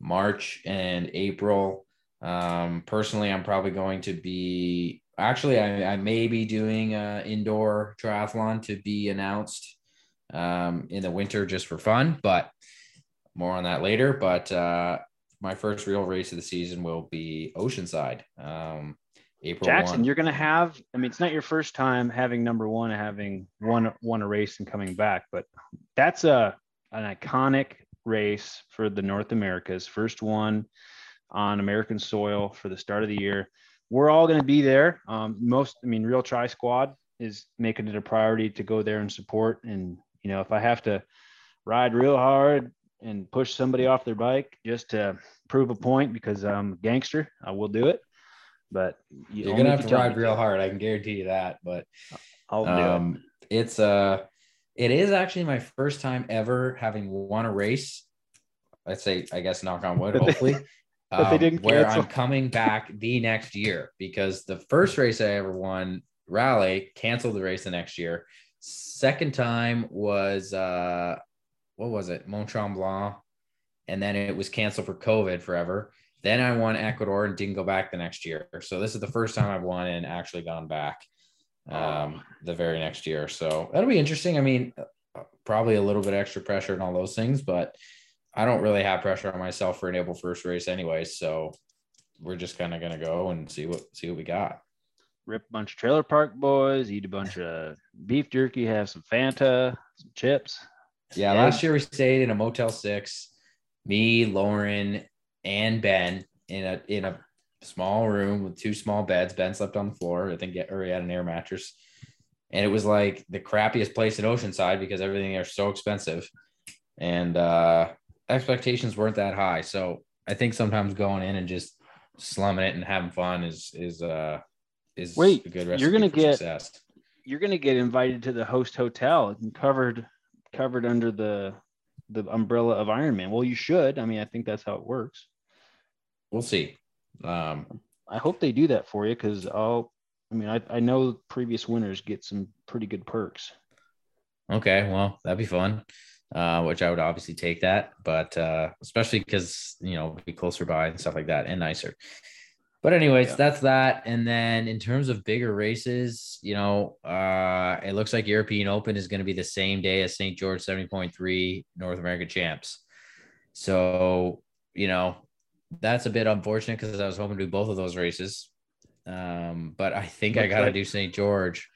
March and April. Um, personally, I'm probably going to be actually I, I may be doing a indoor triathlon to be announced um, in the winter just for fun, but more on that later. But uh, my first real race of the season will be Oceanside. Um, April Jackson, 1. you're gonna have. I mean, it's not your first time having number one, having won won a race and coming back, but that's a an iconic race for the North Americas. First one on American soil for the start of the year. We're all going to be there. Um, most, I mean, Real Tri Squad is making it a priority to go there and support. And you know, if I have to ride real hard and push somebody off their bike just to prove a point because I'm a gangster, I will do it. But you You're gonna have to ride real hard. I can guarantee you that. But I'll do it. um, it's uh, it is actually my first time ever having won a race. I'd say, I guess, knock on wood. Hopefully, but they um, didn't where cancel. I'm coming back the next year because the first race I ever won, Raleigh, canceled the race the next year. Second time was uh, what was it, Mont Tremblant, and then it was canceled for COVID forever. Then I won Ecuador and didn't go back the next year. So this is the first time I've won and actually gone back um, the very next year. So that'll be interesting. I mean, uh, probably a little bit extra pressure and all those things, but I don't really have pressure on myself for an able first race anyway. So we're just kind of gonna go and see what see what we got. Rip a bunch of trailer park boys, eat a bunch of beef jerky, have some Fanta, some chips. Yeah, Yeah. last year we stayed in a Motel Six, me, Lauren, and Ben in a in a small room with two small beds. Ben slept on the floor. I think, or he had an air mattress, and it was like the crappiest place in Oceanside because everything there is so expensive, and uh, expectations weren't that high. So I think sometimes going in and just slumming it and having fun is is uh is Wait, a good you're gonna get- success. You're gonna get invited to the host hotel and covered covered under the the umbrella of Ironman. Well, you should. I mean, I think that's how it works. We'll see. Um, I hope they do that for you because I'll. I mean, I, I know previous winners get some pretty good perks. Okay, well, that'd be fun. Uh, which I would obviously take that, but uh, especially because you know be closer by and stuff like that, and nicer. But anyways, Yeah. that's that. And then in terms of bigger races, you know, uh, it looks like European Open is going to be the same day as St. George 70.3 North American champs. So, you know, that's a bit unfortunate because I was hoping to do both of those races. Um, but I think I got to like- do St. George.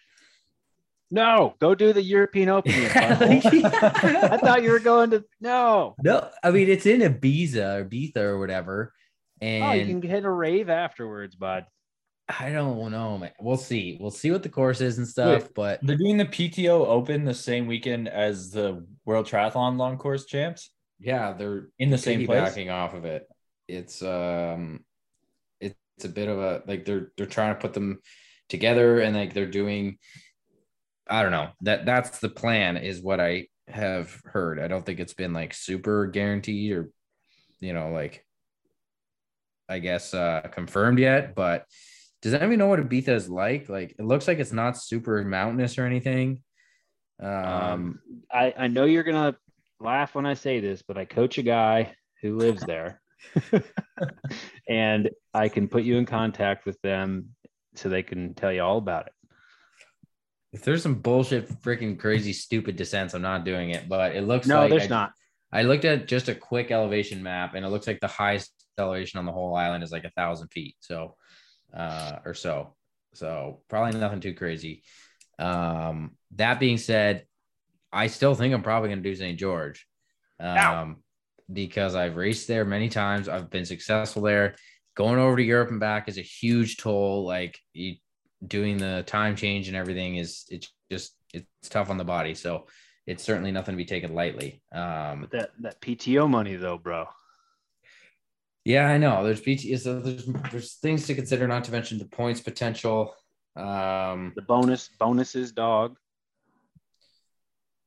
No, go do the European Open. I thought you were going to no. No, I mean it's in Ibiza or Ibiza or whatever, and Oh, you can hit a rave afterwards, bud. I don't know, man. We'll see. We'll see what the course is and stuff. Wait. But They're doing the PTO Open the same weekend as the World Triathlon Long Course Champs yeah, they're in the same place. piggybacking off of it. It's um, it's a bit of a like they're they're trying to put them together and like they're doing. I don't know that that's the plan is what I have heard. I don't think it's been like super guaranteed or, you know, like I guess uh confirmed yet. But does anybody know what Ibiza is like? Like it looks like it's not super mountainous or anything. Um, Um, I, I know you're gonna laugh when I say this, but I coach a guy who lives there, and I can put you in contact with them so they can tell you all about it. If there's some bullshit, freaking crazy, stupid descents, I'm not doing it. But it looks No, like there's I, not. I looked at just a quick elevation map, and it looks like the highest elevation on the whole island is like a thousand feet, so uh, or so. So probably nothing too crazy. Um, that being said, I still think I'm probably going to do St. George, um, because I've raced there many times. I've been successful there. Going over to Europe and back is a huge toll. Like you, doing the time change and everything is it's just it's tough on the body. So it's certainly nothing to be taken lightly. Um, that that PTO money though, bro. Yeah, I know. There's PT, so there's there's things to consider, not to mention the points potential. Um, The bonus bonuses, dog.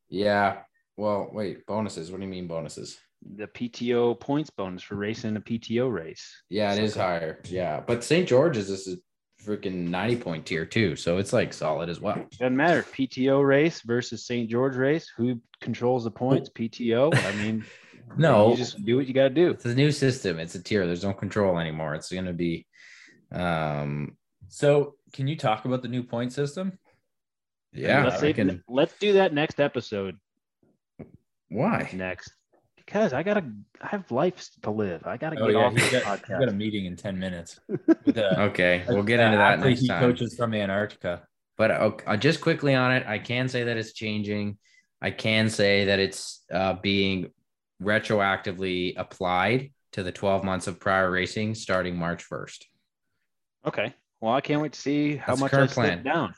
yeah. Well, wait, bonuses. What do you mean bonuses? The PTO points bonus for racing a PTO race. Yeah, it is Okay. higher. Yeah, but St. George's is a freaking 90 point tier too, so it's like solid as well. Doesn't matter. PTO race versus St. George race. Who controls the points? PTO. I mean, No, you just do what you got to do. it's a new system. It's a tier. There's no control anymore. It's gonna be, um, So, can you talk about the new point system? yeah. let's I say, can, let's do that next episode. why? Next, because I gotta, I have life to live. I gotta Oh get yeah, off he's the got, he's podcast. got a meeting in ten minutes. With, uh, Okay, we'll get uh, into that athlete next he time. coaches from Antarctica. But uh, uh, just quickly on it, I can say that it's changing. I can say that it's uh, being retroactively applied to the 12 months of prior racing starting March 1st. Okay. Well, I can't wait to see how That's much I plan. down.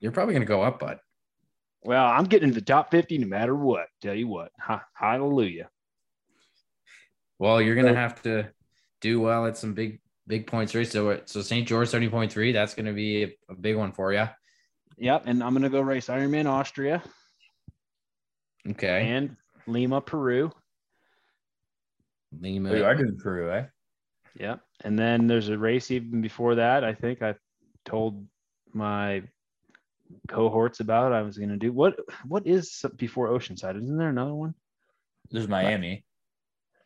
You're probably going to go up, bud. Well, I'm getting to the top 50 no matter what. Tell you what. Ha- hallelujah. Well, you're going to have to do well at some big, big points race. So, so St. George 30.3, that's going to be a, a big one for you. Yep. And I'm going to go race Ironman Austria Okay. and Lima, Peru. Lima. Oh, you are doing Peru, eh? Yep. And then there's a race even before that. I think I told my cohorts about I was going to do. What What is before Oceanside? Isn't there another one? There's Miami.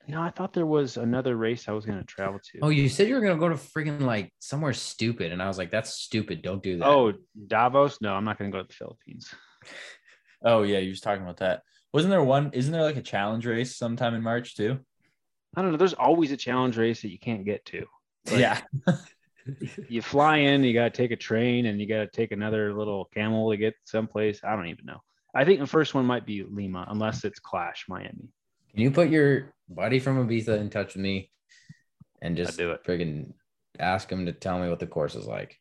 No, I thought there was another race I was going to travel to. Oh, you said you were going to go to freaking like somewhere stupid. And I was like, that's stupid. Don't do that. Oh, Davao? No, I'm not going to go to the Philippines. Oh yeah, you was talking about that. Wasn't there one? Isn't there like a challenge race sometime in March too? I don't know. There's always a challenge race that you can't get to. Like- yeah. You fly in, you got to take a train, and you got to take another little camel to get someplace. I don't even know. I think the first one might be Lima, unless it's Clash Miami. Can you put your buddy from Ibiza in touch with me and just do it. friggin' ask him to tell me what the course is like?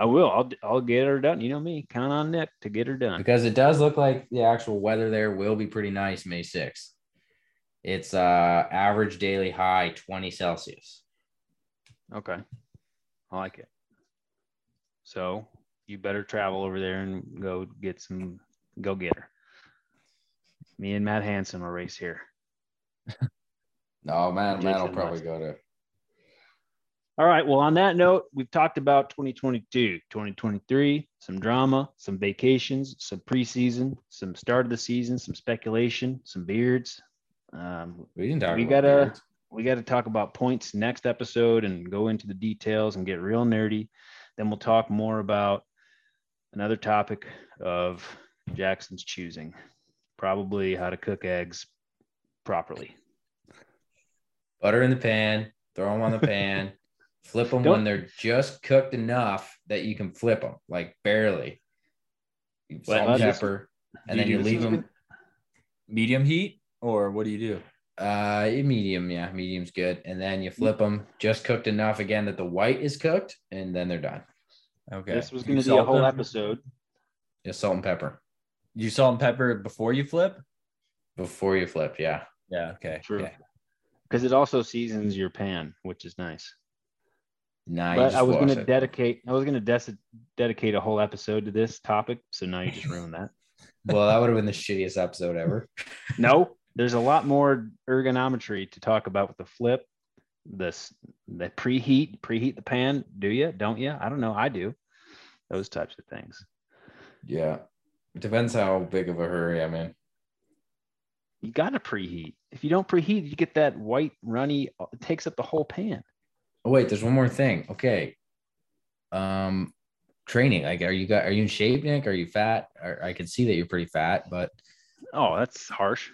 I will. I'll I'll get her done. You know me. Count on Nick to get her done. Because it does look like the actual weather there will be pretty nice May 6th. It's uh average daily high 20 Celsius. Okay. I like it. So you better travel over there and go get some go get her. Me and Matt Hanson will race here. No, man, man will probably go to All right. Well, on that note, we've talked about 2022, 2023, some drama, some vacations, some preseason, some start of the season, some speculation, some beards. Um, we didn't talk We gotta- beards. we got to talk about points next episode and go into the details and get real nerdy. Then we'll talk more about another topic of Jackson's choosing, probably how to cook eggs properly. butter in the pan, throw them on the pan, flip them Don't- when they're just cooked enough that you can flip them, like barely. Salt and that's- pepper, and then you you leave this them Medium heat, or what do you do? uh medium, yeah, medium's good. And then you flip them just cooked enough again that the white is cooked, and then they're done. Okay. This was going to be a whole them? episode. Just salt and pepper You salt and pepper before you flip. before you flip. Yeah. Yeah. Okay. True. Okay. because it also seasons your pan, which is nice. Nah, but I was going to dedicate, I was going to des- dedicate a whole episode to this topic. So now you just ruined that. well, that would have been the shittiest episode ever. No, there's a lot more ergonometry to talk about with the flip. This the preheat, preheat the pan. Do you? Don't you? I don't know. I do. Those types of things. Yeah. It depends how big of a hurry I'm in. You got to preheat. If you don't preheat, you get that white runny. It takes up the whole pan. Oh wait, there's one more thing. Okay. Um training? Like, are you got are you in shape, Nick? Are you fat? Or, I can see that you're pretty fat, but oh, that's harsh.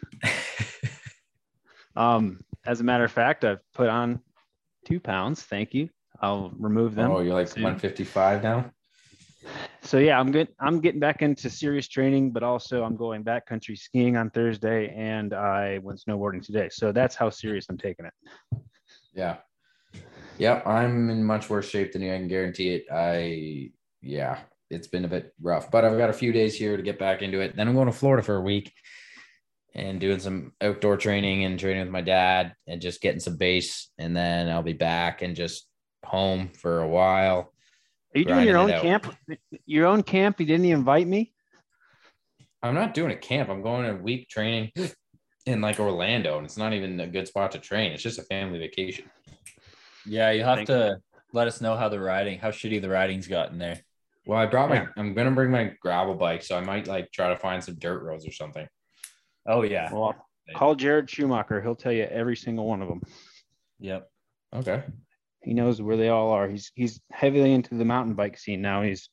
um, as a matter of fact, I've put on two pounds. Thank you. I'll remove them. Oh, you're like soon. 155 now. So yeah, I'm good. I'm getting back into serious training, but also I'm going backcountry skiing on Thursday, and I went snowboarding today. So that's how serious I'm taking it. Yeah. Yep, I'm in much worse shape than you. I can guarantee it. I yeah, it's been a bit rough, but I've got a few days here to get back into it. Then I'm going to Florida for a week and doing some outdoor training and training with my dad and just getting some base. And then I'll be back and just home for a while. Are you doing your own camp? Your own camp? You didn't invite me? I'm not doing a camp. I'm going a week training in like Orlando, and it's not even a good spot to train. It's just a family vacation. Yeah, you have Thank to you. let us know how the riding, how shitty the riding's gotten there. Well, I brought my, yeah. I'm gonna bring my gravel bike, so I might like try to find some dirt roads or something. Oh yeah. Well, call Jared Schumacher. He'll tell you every single one of them. Yep. Okay. He knows where they all are. He's he's heavily into the mountain bike scene now. He's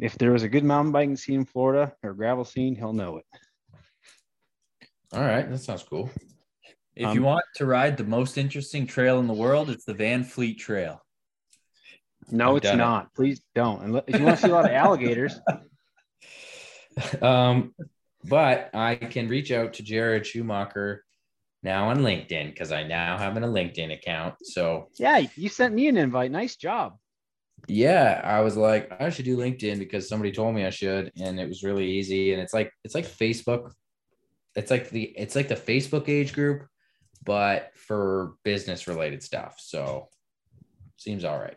if there was a good mountain biking scene in Florida or gravel scene, he'll know it. All right, that sounds cool. If um, you want to ride the most interesting trail in the world, it's the Van Fleet Trail. No, I've it's not. It. Please don't. If you want to see a lot of alligators. Um, but I can reach out to Jared Schumacher now on LinkedIn because I now have a LinkedIn account. So yeah, you sent me an invite. Nice job. Yeah, I was like, I should do LinkedIn because somebody told me I should, and it was really easy. And it's like it's like Facebook. It's like the it's like the Facebook age group, but for business related stuff. So seems all right.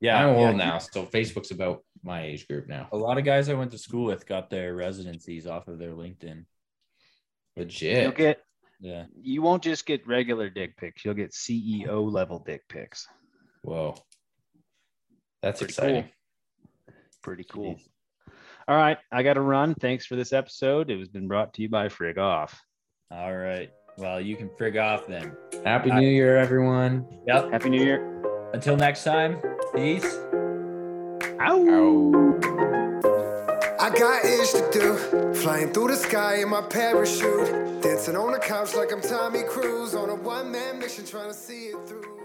Yeah, I'm old yeah. now, so Facebook's about my age group now. A lot of guys I went to school with got their residencies off of their LinkedIn. Legit. You'll get yeah. You won't just get regular dick pics. You'll get CEO level dick pics. Whoa. That's Pretty exciting. Cool. Pretty cool. Jeez. All right. I got to run. Thanks for this episode. It has been brought to you by Frig Off. All right. Well, you can frig off then. Happy New Year, everyone. Yep. Happy New Year. Until next time, peace. Ow. Ow. I got ish to do. Flying through the sky in my parachute. Dancing on the couch like I'm Tommy Cruise on a one man mission trying to see it through.